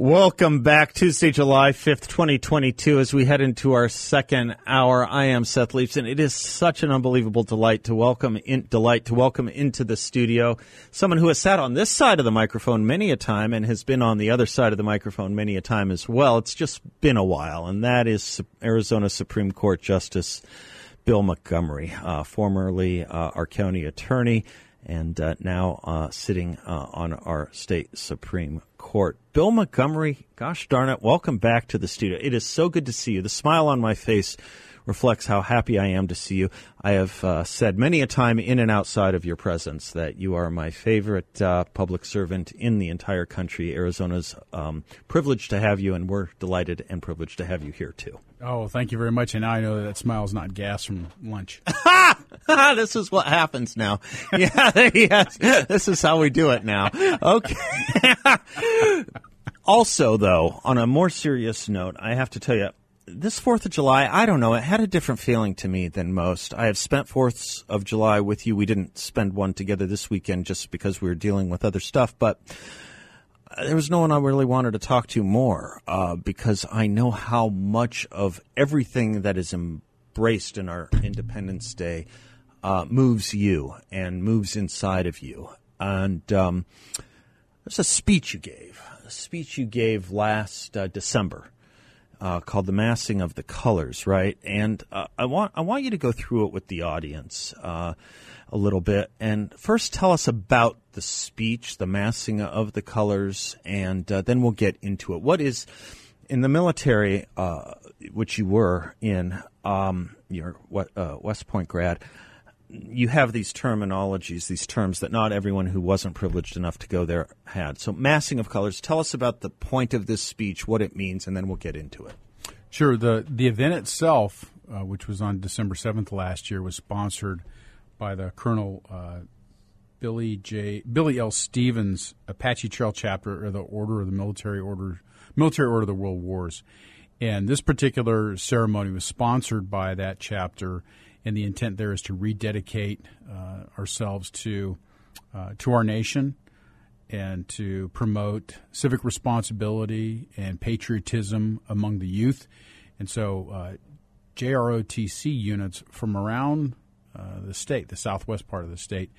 Welcome back Tuesday, July 5th, 2022, as we head into our second hour. I am Seth Leibsohn. It is such an unbelievable delight to welcome in, delight to welcome into the studio someone who has sat on this side of the microphone many a time and has been on the other side of the microphone many a time as well. It's just been a while, and that is Arizona Supreme Court Justice Bill Montgomery, uh, formerly uh, our county attorney and uh, now uh, sitting uh, on our state Supreme Court. Bill Montgomery, gosh darn it, welcome back to the studio. It is so good to see you. The smile on my face reflects how happy I am to see you. I have uh, said many a time in and outside of your presence that you are my favorite uh, public servant in the entire country. Arizona's um, privileged to have you, and we're delighted and privileged to have you here too. Oh, thank you very much. And now I know that, that smile's not gas from lunch. this is what happens now. Yeah, yes. This is how we do it now. Okay. also, though, on a more serious note, I have to tell you, this Fourth of July, I don't know, it had a different feeling to me than most. I have spent Fourths of July with you. We didn't spend one together this weekend just because we were dealing with other stuff, but there was no one I really wanted to talk to more uh, because I know how much of everything that is embraced in our Independence Day uh, moves you and moves inside of you. And um, there's a speech you gave, a speech you gave last uh, December. Uh, called "The Massing of the Colors," right? And uh, I want I want you to go through it with the audience uh, a little bit. And first, tell us about the speech, the massing of the colors, and uh, then we'll get into it. What is in the military, uh, which you were in, um, your uh, West Point grad? You have these terminologies, these terms that not everyone who wasn't privileged enough to go there had. So, massing of colors. Tell us about the point of this speech, what it means, and then we'll get into it. Sure. the The event itself, uh, which was on December seventh last year, was sponsored by the Colonel uh, Billy J. Billy L. Stevens Apache Trail chapter of the Order of the Military Order Military Order of the World Wars. And this particular ceremony was sponsored by that chapter, and the intent there is to rededicate uh, ourselves to uh, to our nation and to promote civic responsibility and patriotism among the youth. And so, uh, JROTC units from around uh, the state, the southwest part of the state,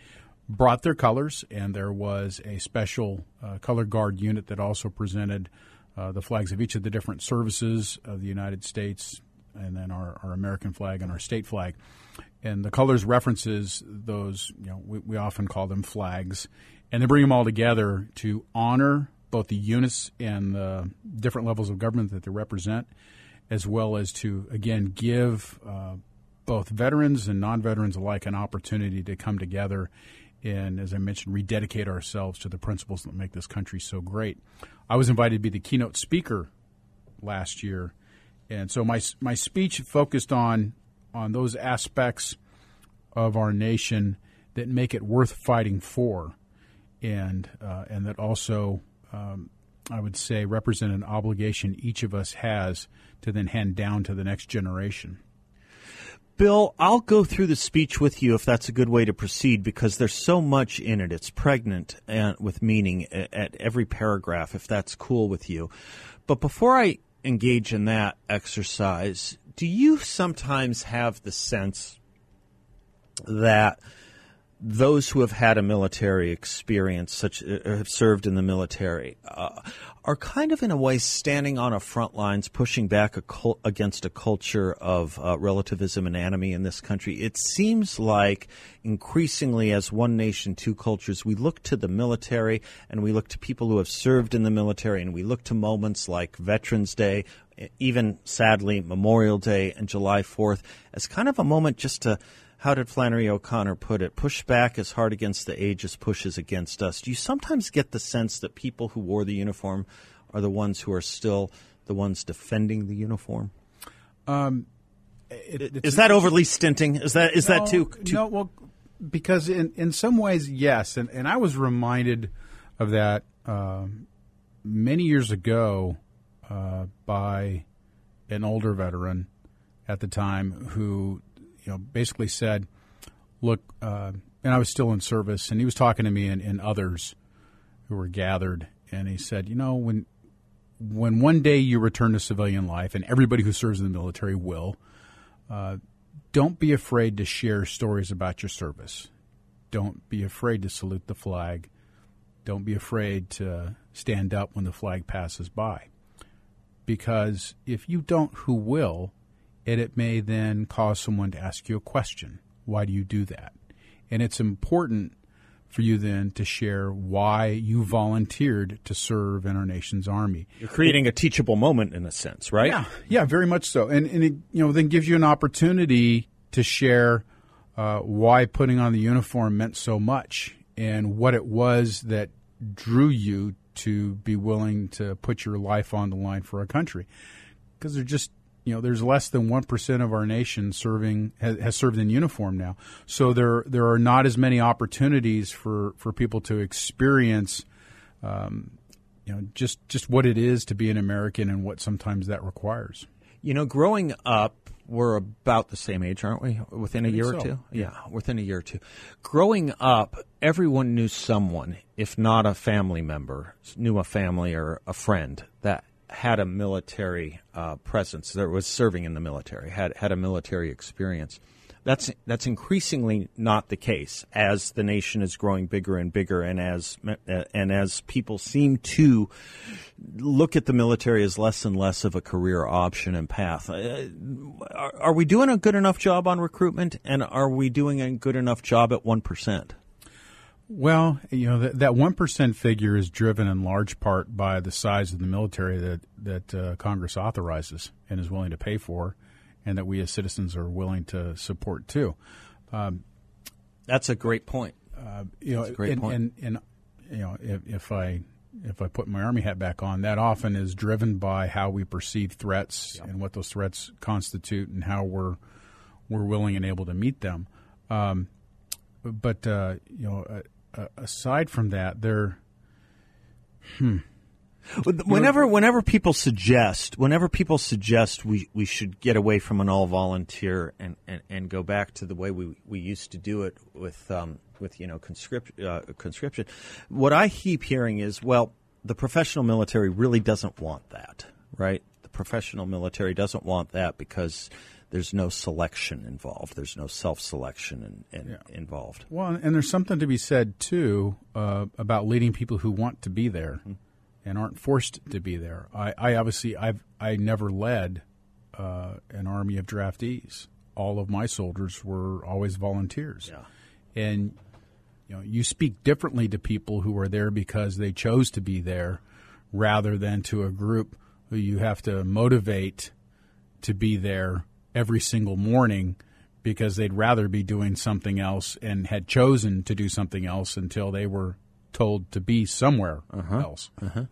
brought their colors, and there was a special uh, color guard unit that also presented uh, the flags of each of the different services of the United States, and then our, our American flag and our state flag. And the colors references those, you know, we, we often call them flags, and they bring them all together to honor both the units and the different levels of government that they represent, as well as to again give uh, both veterans and non-veterans alike an opportunity to come together and, as I mentioned, rededicate ourselves to the principles that make this country so great. I was invited to be the keynote speaker last year, and so my my speech focused on on those aspects of our nation that make it worth fighting for, and uh, and that also. Um, I would say represent an obligation each of us has to then hand down to the next generation. Bill, I'll go through the speech with you if that's a good way to proceed because there's so much in it. It's pregnant and with meaning at every paragraph, if that's cool with you. But before I engage in that exercise, do you sometimes have the sense that those who have had a military experience, such uh, have served in the military, uh, are kind of in a way standing on a front lines, pushing back against a culture of uh, relativism and enemy in this country. It seems like increasingly, as one nation, two cultures, we look to the military and we look to people who have served in the military, and we look to moments like Veterans Day, even sadly Memorial Day and July Fourth, as kind of a moment just to how did Flannery O'Connor put it? Push back as hard against the age as pushes against us. Do you sometimes get the sense that people who wore the uniform are the ones who are still the ones defending the uniform? Um, it, is that overly stinting? Is that is no, that too, too? No, well, because in in some ways, yes, and and I was reminded of that uh, many years ago uh, by an older veteran at the time who you know basically said, "Look," uh, and I was still in service, and he was talking to me and, and others who were gathered, and he said, "You know, when when one day you return to civilian life, and everybody who serves in the military will." Uh, don't be afraid to share stories about your service. Don't be afraid to salute the flag. Don't be afraid to stand up when the flag passes by. Because if you don't, who will? And it may then cause someone to ask you a question. Why do you do that? And it's important for you then to share why you volunteered to serve in our nation's army. You're creating a teachable moment in a sense, right? Yeah, yeah, very much so. And, and it, you know, then gives you an opportunity to share uh, why putting on the uniform meant so much and what it was that drew you to be willing to put your life on the line for our country. Because they're just you know, there's less than one percent of our nation serving has, has, served in uniform now. So there there are not as many opportunities for, for people to experience, um, you know, just just what it is to be an American and what sometimes that requires. You know, growing up, we're about the same age, aren't we? Within a year so. or two, yeah. yeah, within a year or two. Growing up, everyone knew someone, if not a family member, knew a family or a friend that had a military uh, presence, that was serving in the military, had had a military experience. That's that's increasingly not the case as the nation is growing bigger and bigger, and as and as people seem to look at the military as less and less of a career option and path. Uh, are, are we doing a good enough job on recruitment, and are we doing a good enough job at one percent? Well, you know that, that one percent figure is driven in large part by the size of the military that that uh, Congress authorizes and is willing to pay for, and that we as citizens are willing to support too. Um, That's a great point. Uh, you know, That's a great and, point. And, and you know, if, if I if I put my army hat back on, that often is driven by how we perceive threats yep. and what those threats constitute, and how we're we're willing and able to meet them. Um, but uh, you know uh, aside from that, there. Hmm. Whenever, whenever people suggest, whenever people suggest we, we should get away from an all volunteer and, and, and go back to the way we, we used to do it with um, with you know conscript, uh, conscription, what I keep hearing is, well, the professional military really doesn't want that, right? The professional military doesn't want that because there's no selection involved. There's no self-selection in, in, yeah. involved. Well, and there's something to be said too uh, about leading people who want to be there mm-hmm. and aren't forced to be there. I, I obviously I've I never led uh, an army of draftees. All of my soldiers were always volunteers, yeah. and you know you speak differently to people who are there because they chose to be there, rather than to a group who you have to motivate to be there every single morning because they'd rather be doing something else and had chosen to do something else until they were told to be somewhere uh-huh. else. Uh-huh.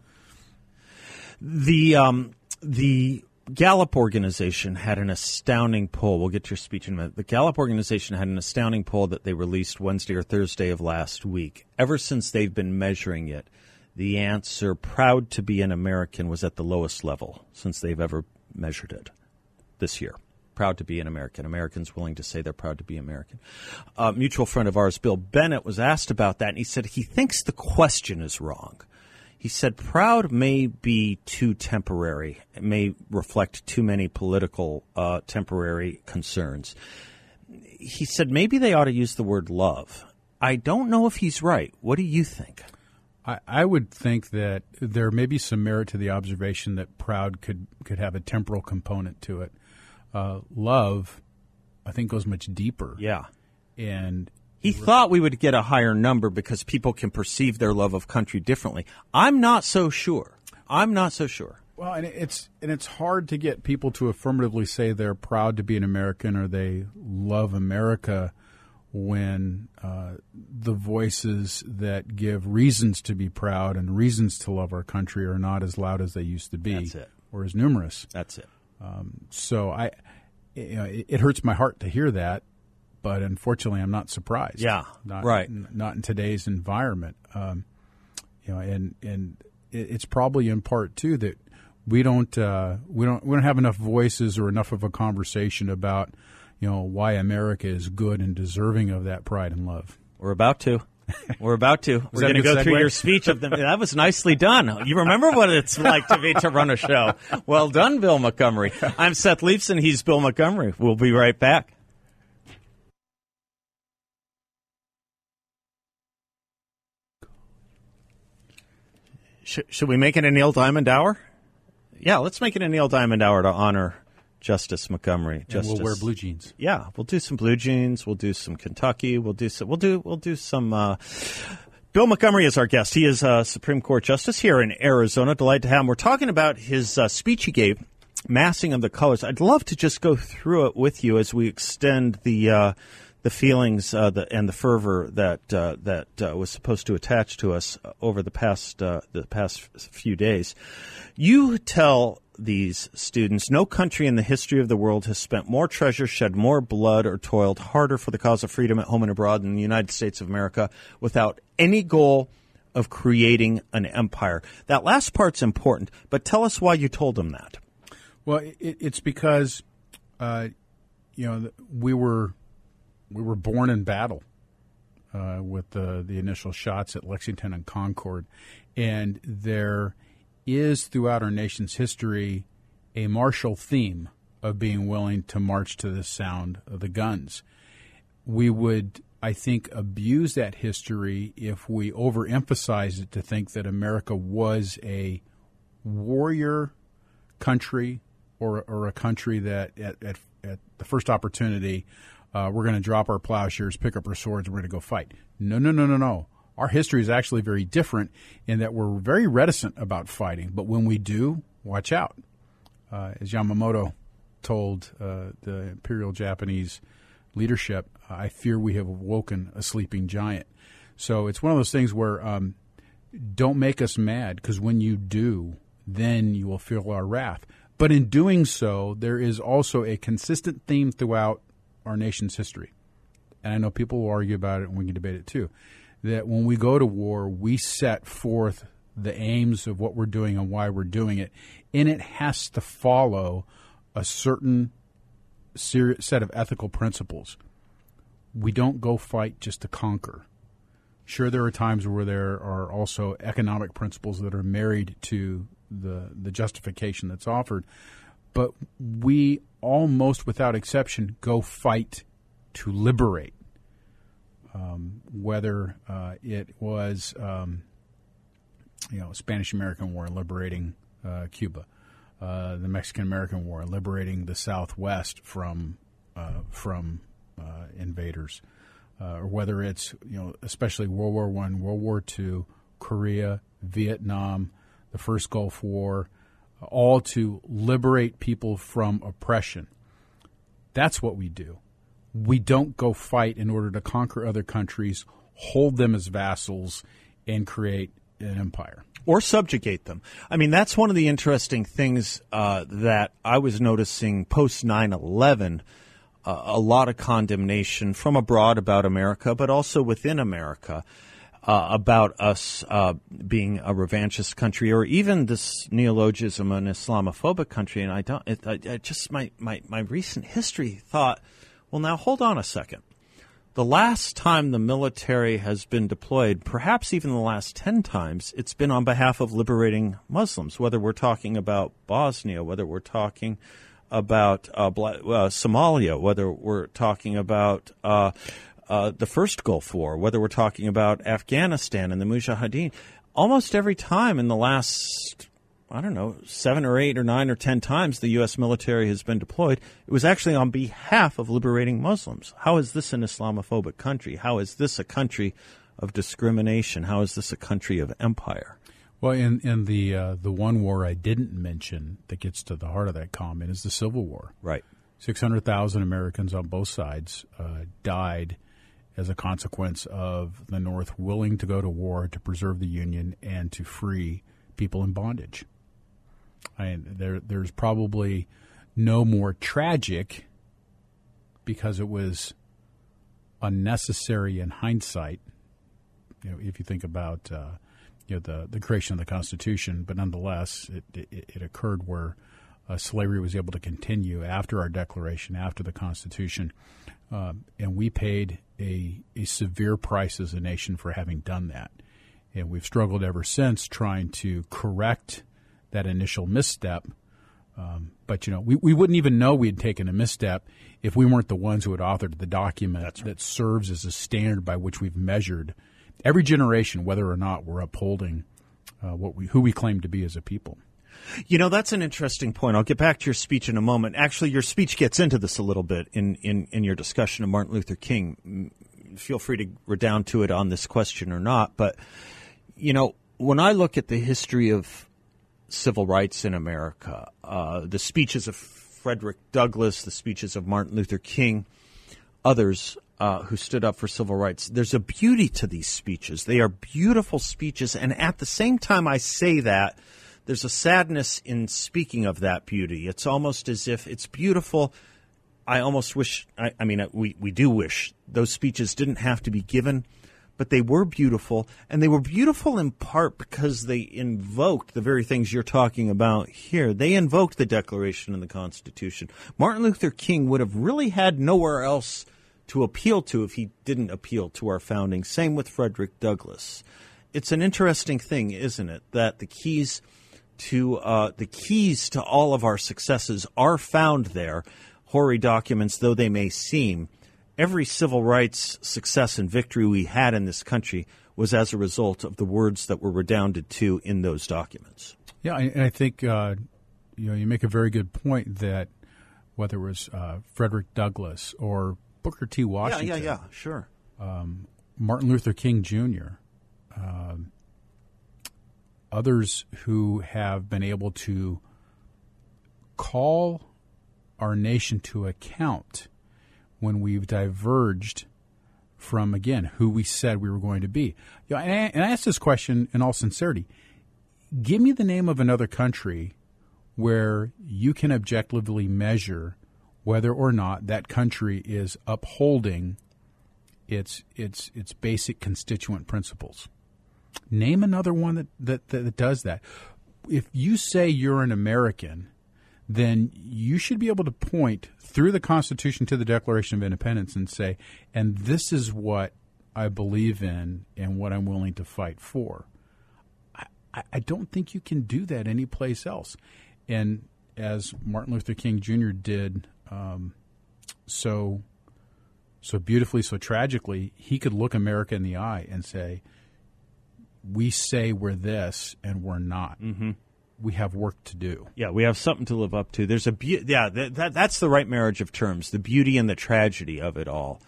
The um, the Gallup organization had an astounding poll. We'll get to your speech in a minute. The Gallup organization had an astounding poll that they released Wednesday or Thursday of last week. Ever since they've been measuring it, the answer "proud to be an American" was at the lowest level since they've ever measured it this year proud to be an American. Americans willing to say they're proud to be American. A mutual friend of ours, Bill Bennett, was asked about that, and he said he thinks the question is wrong. He said proud may be too temporary. It may reflect too many political uh, temporary concerns. He said maybe they ought to use the word love. I don't know if he's right. What do you think? I, I would think that there may be some merit to the observation that proud could could have a temporal component to it uh, love, I think, goes much deeper. Yeah. And he thought we would get a higher number because people can perceive their love of country differently. I'm not so sure. I'm not so sure. Well, and it's and it's hard to get people to affirmatively say they're proud to be an American or they love America when uh, the voices that give reasons to be proud and reasons to love our country are not as loud as they used to be, That's it. or as numerous. That's it. So I, you know, it, it hurts my heart to hear that, but unfortunately, I'm not surprised. Yeah, not, right. n- not in today's environment. Um, you know, and and it, it's probably in part too that we don't uh, we don't we don't have enough voices or enough of a conversation about you know why America is good and deserving of that pride and love. We're about to. We're about to. We're going to go through your speech of the. That was nicely done. You remember what it's like to be to run a show. Well done, Bill Montgomery. I'm Seth Leibsohn. He's Bill Montgomery. We'll be right back. Should, should we make it a Neil Diamond hour? Yeah, let's make it a Neil Diamond hour to honor Justice Montgomery. And Justice. we'll wear blue jeans. Yeah, we'll do some blue jeans. We'll do some Kentucky. We'll do some. We'll do. We'll do some. Uh, Bill Montgomery is our guest. He is a Supreme Court justice here in Arizona. Delighted to have him. We're talking about his uh, speech he gave, massing of the colors. I'd love to just go through it with you as we extend the uh, the feelings uh, the, and the fervor that uh, that uh, was supposed to attach to us over the past uh, the past few days. You tell these students no country in the history of the world has spent more treasure, shed more blood, or toiled harder for the cause of freedom at home and abroad than the United States of America without any goal of creating an empire. That last part's important, but tell us why you told them that. Well, it, it's because uh, you know we were we were born in battle uh, with the the initial shots at Lexington and Concord, and there is throughout our nation's history a martial theme of being willing to march to the sound of the guns. We would, I think, abuse that history if we overemphasize it to think that America was a warrior country or, or a country that at, at, at the first opportunity uh, we're going to drop our plowshares, pick up our swords, and we're going to go fight. No, no, no, no, no. Our history is actually very different in that we're very reticent about fighting, but when we do, watch out. Uh, as Yamamoto told uh, the Imperial Japanese leadership, I fear we have awoken a sleeping giant. So it's one of those things where um, don't make us mad because when you do, then you will feel our wrath. But in doing so, there is also a consistent theme throughout our nation's history. And I know people will argue about it and we can debate it too. That when we go to war, we set forth the aims of what we're doing and why we're doing it. And it has to follow a certain set of ethical principles. We don't go fight just to conquer. Sure, there are times where there are also economic principles that are married to the the justification that's offered, but we almost without exception go fight to liberate. Um, whether uh, it was um, you know Spanish American War liberating uh, Cuba, uh, the Mexican American War liberating the Southwest from uh, from uh, invaders, uh, or whether it's you know especially World War One, World War Two, Korea, Vietnam, the first Gulf War, all to liberate people from oppression. That's what we do. We don't go fight in order to conquer other countries, hold them as vassals, and create an empire. or subjugate them. I mean, that's one of the interesting things uh, that I was noticing post 9 11. Uh, a lot of condemnation from abroad about America, but also within America uh, about us uh, being a revanchist country, or even this neologism, an Islamophobic country. And I don't, it, I, I just my, my my recent history thought, well, now hold on a second. The last time the military has been deployed, perhaps even the last 10 times, it's been on behalf of liberating Muslims, whether we're talking about Bosnia, whether we're talking about uh, uh, Somalia, whether we're talking about uh, uh, the first Gulf War, whether we're talking about Afghanistan and the Mujahideen. Almost every time in the last I don't know, seven or eight or nine or ten times the U.S. military has been deployed, it was actually on behalf of liberating Muslims. How is this an Islamophobic country? How is this a country of discrimination? How is this a country of empire? Well, in in the uh, the one war I didn't mention that gets to the heart of that comment is the Civil War. Right. Six hundred thousand Americans on both sides uh, died as a consequence of the North willing to go to war to preserve the Union and to free people in bondage. I, there, there's probably no more tragic because it was unnecessary in hindsight. You know, if you think about uh, you know the the creation of the Constitution, but nonetheless, it it, it occurred where uh, slavery was able to continue after our Declaration, after the Constitution, um, and we paid a a severe price as a nation for having done that, and we've struggled ever since trying to correct that initial misstep. Um, but you know, we, we wouldn't even know we had taken a misstep if we weren't the ones who had authored the document right. that serves as a standard by which we've measured every generation whether or not we're upholding uh, what we who we claim to be as a people. You know, that's an interesting point. I'll get back to your speech in a moment. Actually, your speech gets into this a little bit in, in, in your discussion of Martin Luther King. Feel free to redound to it on this question or not. But, you know, when I look at the history of civil rights in America. Uh, the speeches of Frederick Douglass, the speeches of Martin Luther King, others uh, who stood up for civil rights. There's a beauty to these speeches. They are beautiful speeches, and at the same time, I say that there's a sadness in speaking of that beauty. It's almost as if it's beautiful. I almost wish. I, I mean, uh, we we do wish those speeches didn't have to be given but they were beautiful, and they were beautiful in part because they invoked the very things you're talking about here. They invoked the Declaration and the Constitution. Martin Luther King would have really had nowhere else to appeal to if he didn't appeal to our founding. Same with Frederick Douglass. It's an interesting thing, isn't it, that the keys to uh, the keys to all of our successes are found there, hoary documents though they may seem every civil rights success and victory we had in this country was as a result of the words that were redounded to in those documents. Yeah, and I think uh, you know you make a very good point that whether it was uh, Frederick Douglass or Booker T. Washington, yeah, yeah, yeah, sure, um, Martin Luther King Jr., others who have been able to call our nation to account when we've diverged from again who we said we were going to be. You know, and, I, and I ask this question in all sincerity: Give me the name of another country where you can objectively measure whether or not that country is upholding its its its basic constituent principles. Name another one that, that, that does that. If you say you're an American then you should be able to point through the Constitution to the Declaration of Independence and say, and this is what I believe in and what I'm willing to fight for. I, I don't think you can do that anyplace else. And as Martin Luther King Jr. did um, so so beautifully, so tragically, he could look America in the eye and say, "We say we're this, and we're not." Mm-hmm we have work to do. Yeah, we have something to live up to. There's a be- yeah, that, that, that's the right marriage of terms, the beauty and the tragedy of it all.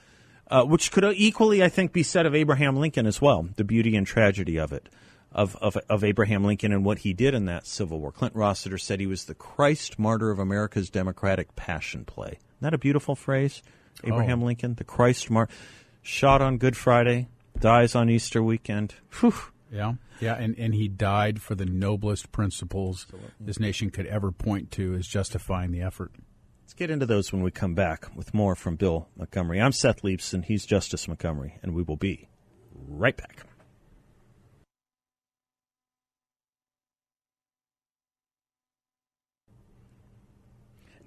Uh, which could equally, I think, be said of Abraham Lincoln as well, the beauty and tragedy of it, of, of, of Abraham Lincoln and what he did in that Civil War. Clint Rossiter said he was the Christ martyr of America's democratic passion play. Isn't that a beautiful phrase? Abraham oh. Lincoln, the Christ martyr, shot on Good Friday, dies on Easter weekend. Whew. Yeah. Yeah, and, and he died for the noblest principles Absolutely. this nation could ever point to as justifying the effort. Let's get into those when we come back with more from Bill Montgomery. I'm Seth Leibsohn. He's Justice Montgomery, and we will be right back.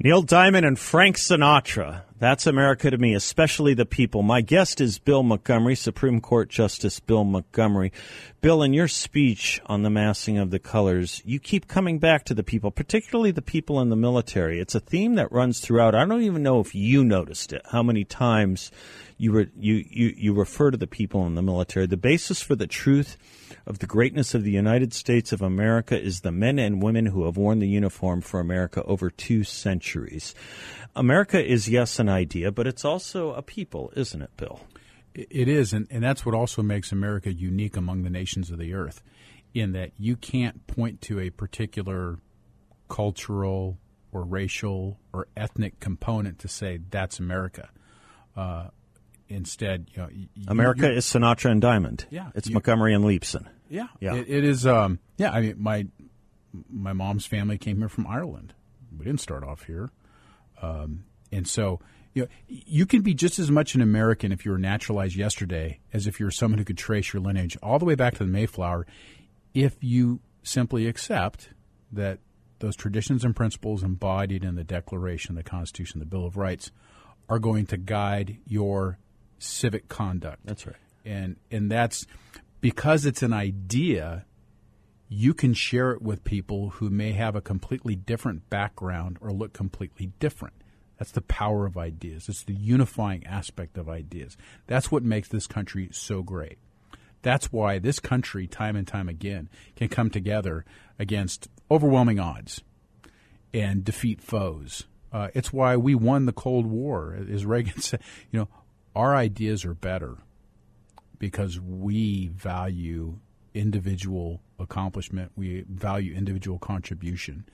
Neil Diamond and Frank Sinatra. That's America to me, especially the people. My guest is Bill Montgomery, Supreme Court Justice Bill Montgomery. Bill, in your speech on the massing of the colors, you keep coming back to the people, particularly the people in the military. It's a theme that runs throughout. I don't even know if you noticed it, how many times you, you, you, you refer to the people in the military. The basis for the truth of the greatness of the United States of America is the men and women who have worn the uniform for America over two centuries. America is, yes, an idea, but it's also a people, isn't it, Bill? It is, and, and that's what also makes America unique among the nations of the earth. in that you can't point to a particular cultural or racial or ethnic component to say that's America. Uh, instead, you know, y- America is Sinatra and Diamond. Yeah, It's you- Montgomery and Leibsohn. Yeah, Yeah. It, it is. Um, yeah, I mean, my my mom's family came here from Ireland. We didn't start off here, um, and so you know, you can be just as much an American if you were naturalized yesterday as if you're someone who could trace your lineage all the way back to the Mayflower, if you simply accept that those traditions and principles embodied in the Declaration, the Constitution, the Bill of Rights are going to guide your civic conduct That's right. and and that's because it's an idea you can share it with people who may have a completely different background or look completely different that's the power of ideas it's the unifying aspect of ideas that's what makes this country so great that's why this country time and time again can come together against overwhelming odds and defeat foes. Uh, it's why we won the Cold War. As Reagan said, you know, our ideas are better because we value individual accomplishment. We value individual contribution.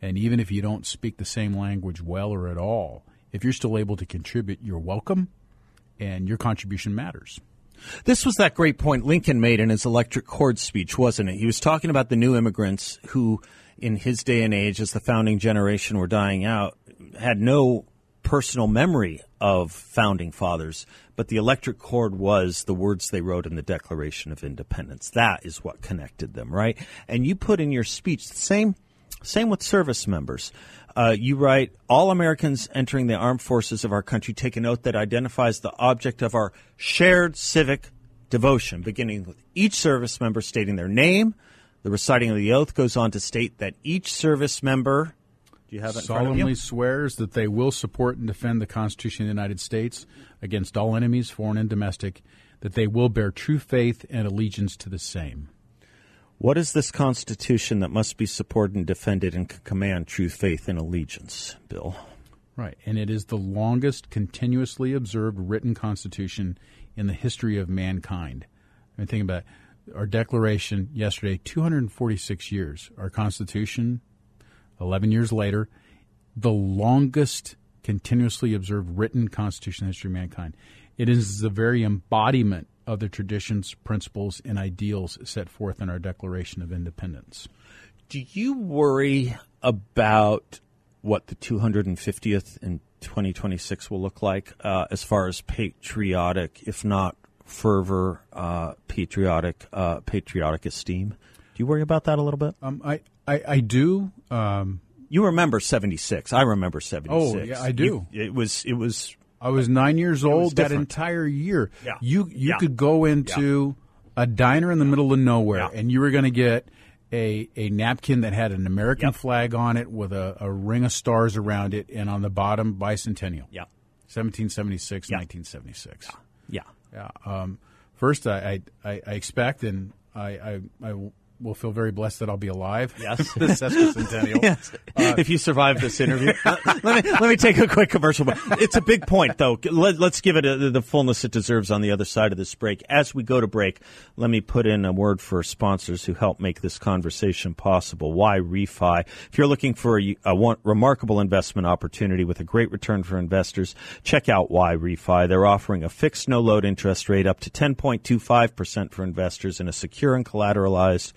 And even if you don't speak the same language well or at all, if you're still able to contribute, you're welcome and your contribution matters. This was that great point Lincoln made in his electric cord speech, wasn't it? He was talking about the new immigrants who, in his day and age, as the founding generation were dying out, had no personal memory of founding fathers, but the electric cord was the words they wrote in the Declaration of Independence. That is what connected them, right? And you put in your speech the same, same with service members. Uh, you write, all Americans entering the armed forces of our country take an oath that identifies the object of our shared civic devotion, beginning with each service member stating their name. The reciting of the oath goes on to state that each service member, do you have it in front of solemnly you? swears that they will support and defend the Constitution of the United States against all enemies, foreign and domestic, that they will bear true faith and allegiance to the same. What is this Constitution that must be supported and defended and can command true faith and allegiance, Bill? Right. And it is the longest continuously observed written Constitution in the history of mankind. I mean, think about it. our Declaration yesterday, 246 years. Our Constitution, 11 years later, the longest continuously observed written Constitution in the history of mankind. It is the very embodiment of the traditions, principles, and ideals set forth in our Declaration of Independence. Do you worry about what the 250th in 2026 will look like uh, as far as patriotic, if not fervor, uh, patriotic, uh, patriotic esteem? Do you worry about that a little bit? Um, I, I, I do. Um, You remember 76. I remember 76. Oh, yeah, I do. You- it was it was I was nine years old that entire year. Yeah. You you Yeah. could go into a diner in the middle of nowhere Yeah. and you were going to get a, a napkin that had an American flag on it with a, a ring of stars around it and on the bottom bicentennial. yeah. 1776, Yeah. 1976. Yeah. Yeah. Um, first, I, I, I I expect and I, I, I will feel very blessed that I'll be alive. Yes. this sesquicentennial. Yes. Uh, if you survive this interview, let me let me take a quick commercial. break. It's a big point, though. Let, us give it a, the fullness it deserves on the other side of this break. As we go to break, let me put in a word for sponsors who help make this conversation possible. YRefy? If you're looking for a, a one, remarkable investment opportunity with a great return for investors, check out YRefy. They're offering a fixed, no load interest rate up to 10.25 percent for investors in a secure and collateralized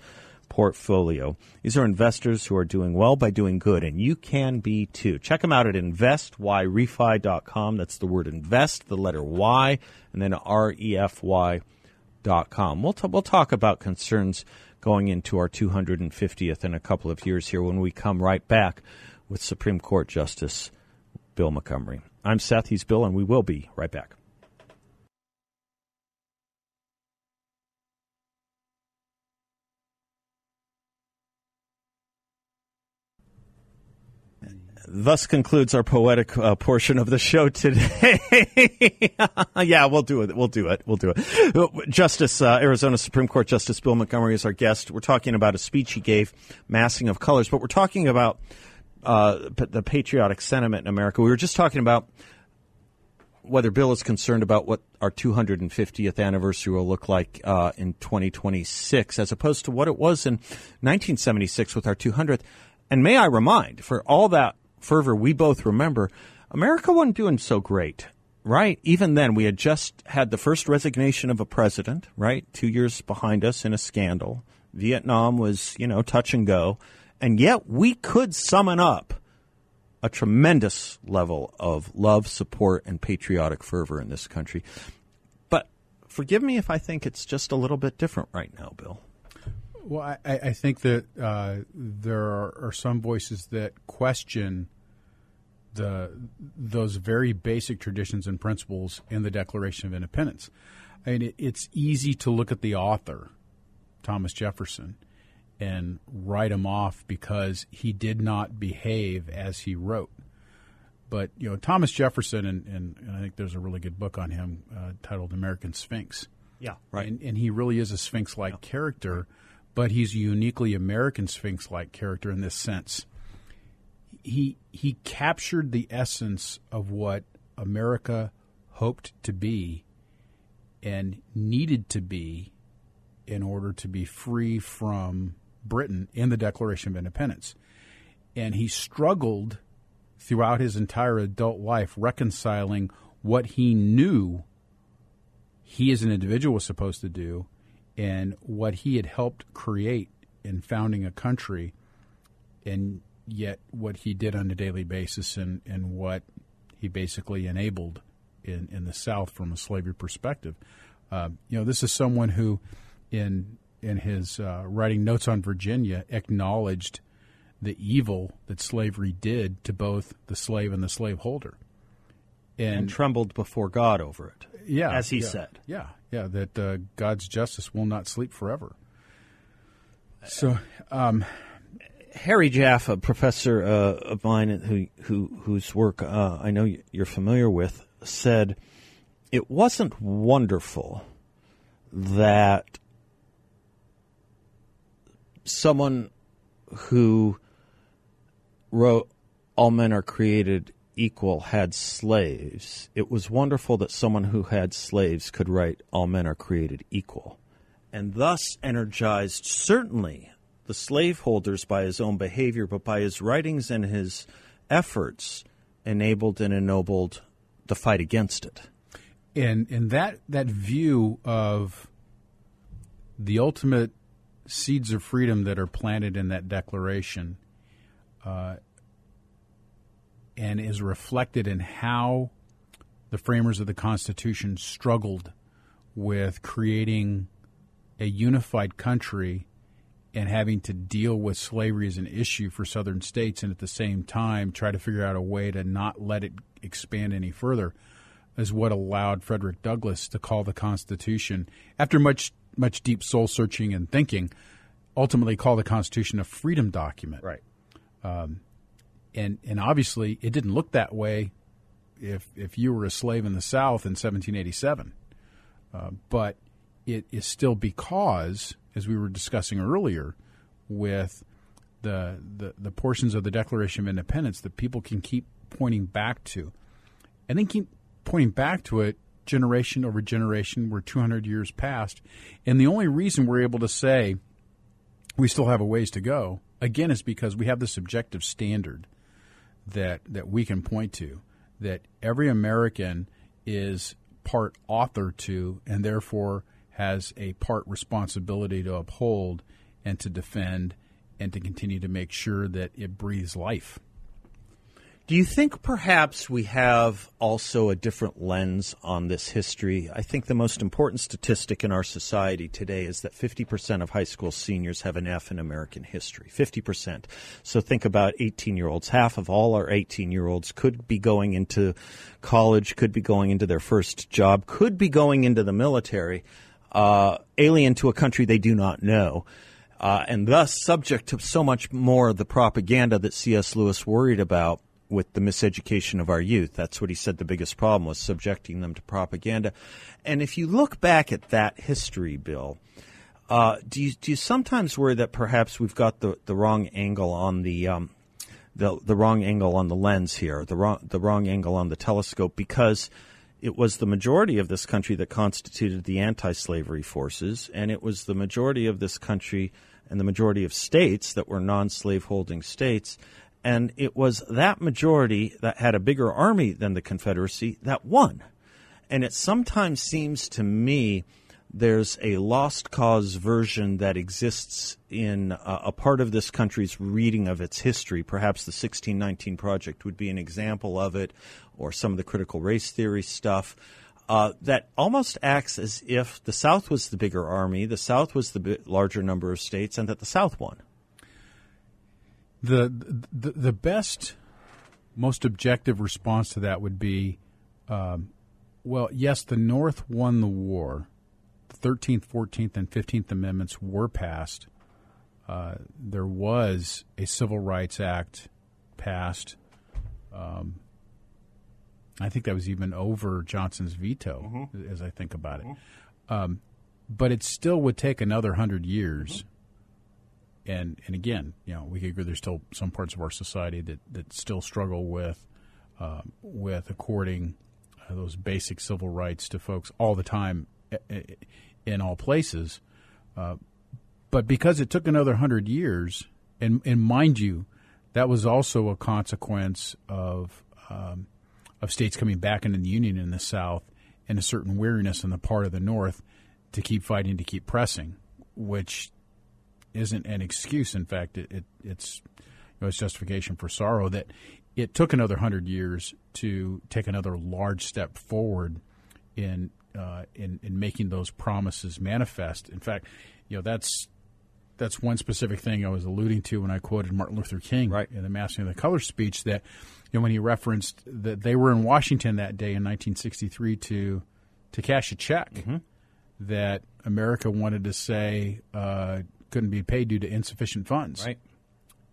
portfolio. These are investors who are doing well by doing good, and you can be too. Check them out at investyrefy.com. That's the word invest, the letter Y, and then R E F Y dot com. We'll, t- we'll talk about concerns going into our 250th in a couple of years here when we come right back with Supreme Court Justice Bill Montgomery. I'm Seth, he's Bill, and we will be right back. Thus concludes our poetic uh, portion of the show today. yeah, we'll do it. We'll do it. We'll do it. Justice, uh, Arizona Supreme Court Justice Bill Montgomery is our guest. We're talking about a speech he gave, Massing of Colors, but we're talking about uh, the patriotic sentiment in America. We were just talking about whether Bill is concerned about what our 250th anniversary will look like uh, in 2026, as opposed to what it was in 1976 with our 200th. And may I remind, for all that fervor we both remember, America wasn't doing so great, right? Even then, we had just had the first resignation of a president, right? Two years behind us in a scandal. Vietnam was, you know, touch and go. And yet we could summon up a tremendous level of love, support, and patriotic fervor in this country. But forgive me if I think it's just a little bit different right now, Bill. Well, I, I think that uh, there are, are, some voices that question the those very basic traditions and principles in the Declaration of Independence. I mean, it, it's easy to look at the author, Thomas Jefferson, and write him off because he did not behave as he wrote. But you know, Thomas Jefferson, and, and, and I think there's a really good book on him uh, titled American Sphinx. Yeah, right. And, and he really is a Sphinx-like yeah. character, but he's a uniquely American Sphinx-like character in this sense. He he captured the essence of what America hoped to be and needed to be in order to be free from Britain in the Declaration of Independence. And he struggled throughout his entire adult life reconciling what he knew he as an individual was supposed to do and what he had helped create in founding a country and yet what he did on a daily basis and, and what he basically enabled in, in the South from a slavery perspective. Uh, you know, this is someone who in in his uh, writing notes on Virginia acknowledged the evil that slavery did to both the slave and the slaveholder, and, and trembled before God over it. Yeah, as he yeah, said. Yeah, yeah, that uh, God's justice will not sleep forever. So, um, Harry Jaffa, professor uh, of mine who, who whose work uh, I know you're familiar with, said it wasn't wonderful that someone who wrote All Men Are Created Equal had slaves, it was wonderful that someone who had slaves could write All Men Are Created Equal, and thus energized certainly the slaveholders by his own behavior, but by his writings and his efforts enabled and ennobled the fight against it. And and that that view of the ultimate seeds of freedom that are planted in that declaration uh, and is reflected in how the framers of the Constitution struggled with creating a unified country and having to deal with slavery as an issue for southern states and at the same time try to figure out a way to not let it expand any further is what allowed Frederick Douglass to call the Constitution after much much deep soul searching and thinking, ultimately call the Constitution a freedom document. Right. Um, and and obviously it didn't look that way if if you were a slave in the South in 1787. Uh, but it is still because, as we were discussing earlier, with the, the the portions of the Declaration of Independence that people can keep pointing back to, and then keep pointing back to it generation over generation. We're 200 years past. And the only reason we're able to say we still have a ways to go, again, is because we have this objective standard that, that we can point to, that every American is part author to and therefore has a part responsibility to uphold and to defend and to continue to make sure that it breathes life. Do you think perhaps we have also a different lens on this history? I think the most important statistic in our society today is that 50% of high school seniors have an F in American history. 50%. So think about 18 year olds. Half of all our 18 year olds could be going into college, could be going into their first job, could be going into the military, uh, alien to a country they do not know. Uh, and thus subject to so much more of the propaganda that C.S. Lewis worried about with the miseducation of our youth. That's what he said the biggest problem was subjecting them to propaganda. And if you look back at that history, Bill, uh, do you do you sometimes worry that perhaps we've got the, the wrong angle on the um, the the wrong angle on the lens here, the wrong the wrong angle on the telescope because it was the majority of this country that constituted the anti slavery forces, and it was the majority of this country and the majority of states that were non slave holding states. And it was that majority that had a bigger army than the Confederacy that won. And it sometimes seems to me there's a lost cause version that exists in uh, a part of this country's reading of its history. Perhaps the 1619 Project would be an example of it, or some of the critical race theory stuff. Uh, that almost acts as if the South was the bigger army, the South was the larger number of states, and that the South won. The the, the best, most objective response to that would be, um, well, yes, the North won the war, The 13th, 14th, and 15th Amendments were passed. Uh, there was a Civil Rights Act passed. Um, I think that was even over Johnson's veto, mm-hmm. as I think about it. Mm-hmm. Um, but it still would take another hundred years. And and again, you know, we could agree there's still some parts of our society that, that still struggle with uh, with according uh, those basic civil rights to folks all the time in all places. Uh, but because it took another hundred years, and, and mind you, that was also a consequence of um, of states coming back into the union in the South and a certain weariness on the part of the North to keep fighting to keep pressing, which isn't an excuse. In fact, it, it it's you know, it's justification for sorrow that it took another hundred years to take another large step forward in uh, in in making those promises manifest. In fact, you know that's that's one specific thing I was alluding to when I quoted Martin Luther King right. in the Massing of the Color speech. That you know when he referenced that they were in Washington that day in 1963 to to cash a check mm-hmm. that America wanted to say uh, couldn't be paid due to insufficient funds. Right.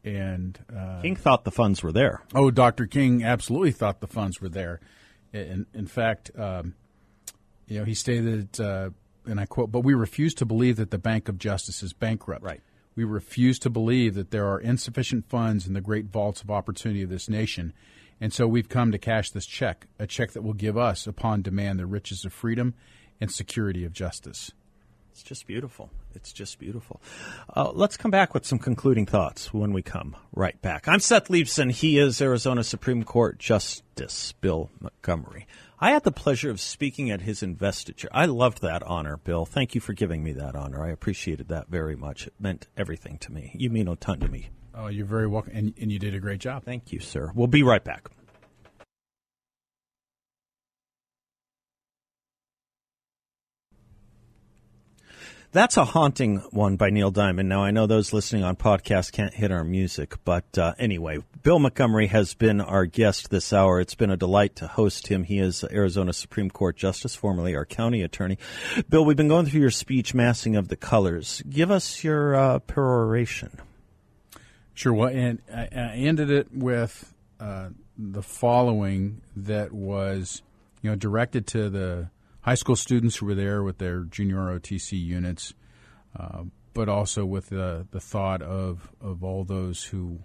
And uh, King thought the funds were there. Oh, Dr. King absolutely thought the funds were there. In, in fact, um, you know, he stated, uh, and I quote, but we refuse to believe that the Bank of Justice is bankrupt. Right. We refuse to believe that there are insufficient funds in the great vaults of opportunity of this nation. And so we've come to cash this check, a check that will give us, upon demand, the riches of freedom and security of justice. It's just beautiful. It's just beautiful. Uh, let's come back with some concluding thoughts when we come right back. I'm Seth Leibsohn. He is Arizona Supreme Court Justice Bill Montgomery. I had the pleasure of speaking at his investiture. I loved that honor, Bill. Thank you for giving me that honor. I appreciated that very much. It meant everything to me. You mean a ton to me. Oh, you're very welcome, and, and you did a great job. Thank you, sir. We'll be right back. That's a haunting one by Neil Diamond. Now, I know those listening on podcast can't hit our music, but uh, anyway, Bill Montgomery has been our guest this hour. It's been a delight to host him. He is Arizona Supreme Court Justice, formerly our county attorney. Bill, we've been going through your speech, Massing of the Colors. Give us your uh, peroration. Sure. Well, and I, ended it with uh, the following that was, you know, directed to the high school students who were there with their junior ROTC units, uh, but also with the, the thought of, of all those who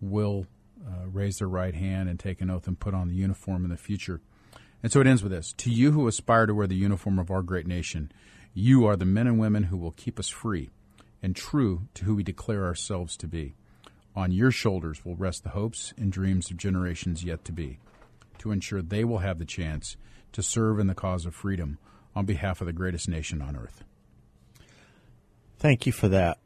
will uh, raise their right hand and take an oath and put on the uniform in the future. And so it ends with this To you who aspire to wear the uniform of our great nation, you are the men and women who will keep us free and true to who we declare ourselves to be. On your shoulders will rest the hopes and dreams of generations yet to be, to ensure they will have the chance to serve in the cause of freedom on behalf of the greatest nation on earth. Thank you for that.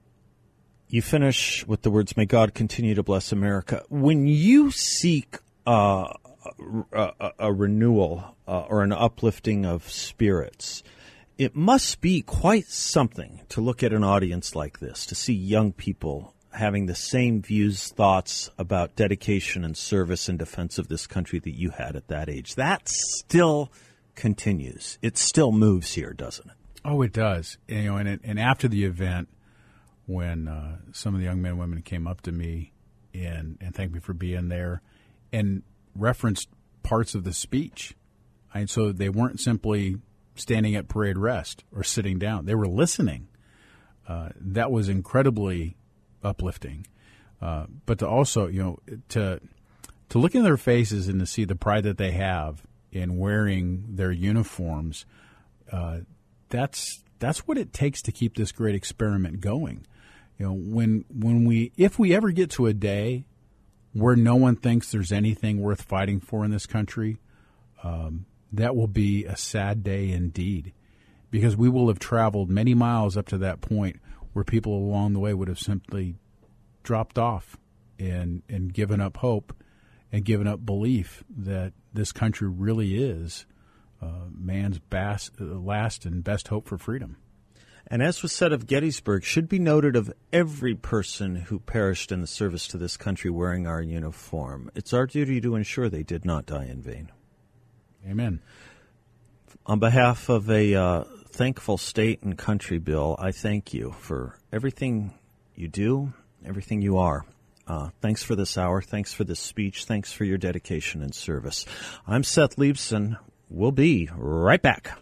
You finish with the words, May God continue to bless America. When you seek uh, a, a, renewal uh, or an uplifting of spirits, it must be quite something to look at an audience like this, to see young people having the same views, thoughts about dedication and service and defense of this country that you had at that age. That still continues. It still moves here, doesn't it? Oh, it does. You know, and it, and after the event, when uh, some of the young men and women came up to me and and thanked me for being there, and referenced parts of the speech, and so they weren't simply standing at parade rest or sitting down; they were listening. Uh, that was incredibly uplifting. Uh, but to also, you know, to to look in their faces and to see the pride that they have in wearing their uniforms, uh, that's that's what it takes to keep this great experiment going. You know, when when we if we ever get to a day where no one thinks there's anything worth fighting for in this country, um, that will be a sad day indeed, because we will have traveled many miles up to that point where people along the way would have simply dropped off and and given up hope and given up belief that this country really is uh, man's bas- last and best hope for freedom. And as was said of Gettysburg, should be noted of every person who perished in the service to this country wearing our uniform. It's our duty to ensure they did not die in vain. Amen. On behalf of a uh, thankful state and country, Bill, I thank you for everything you do, everything you are. Uh, thanks for this hour. Thanks for this speech. Thanks for your dedication and service. I'm Seth Leibsohn. We'll be right back.